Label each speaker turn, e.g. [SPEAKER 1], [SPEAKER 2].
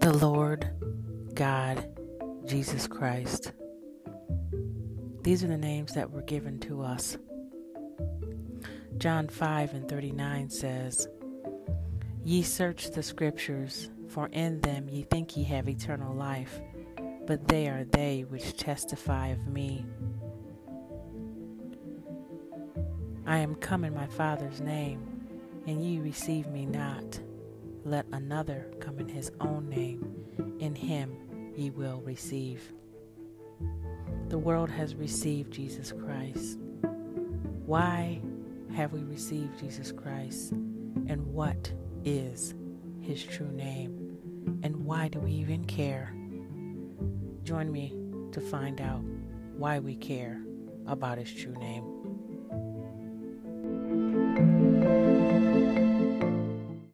[SPEAKER 1] the Lord, God, Jesus Christ. These are the names that were given to us. John 5 and 39 says, Ye search the scriptures, for in them ye think ye have eternal life, but they are they which testify of me. I am come in my Father's name, and ye receive me not. Let another come in his own name, in him ye will receive. The world has received Jesus Christ. Why have we received Jesus Christ? And what is his true name? And why do we even care? Join me to find out why we care about his true name.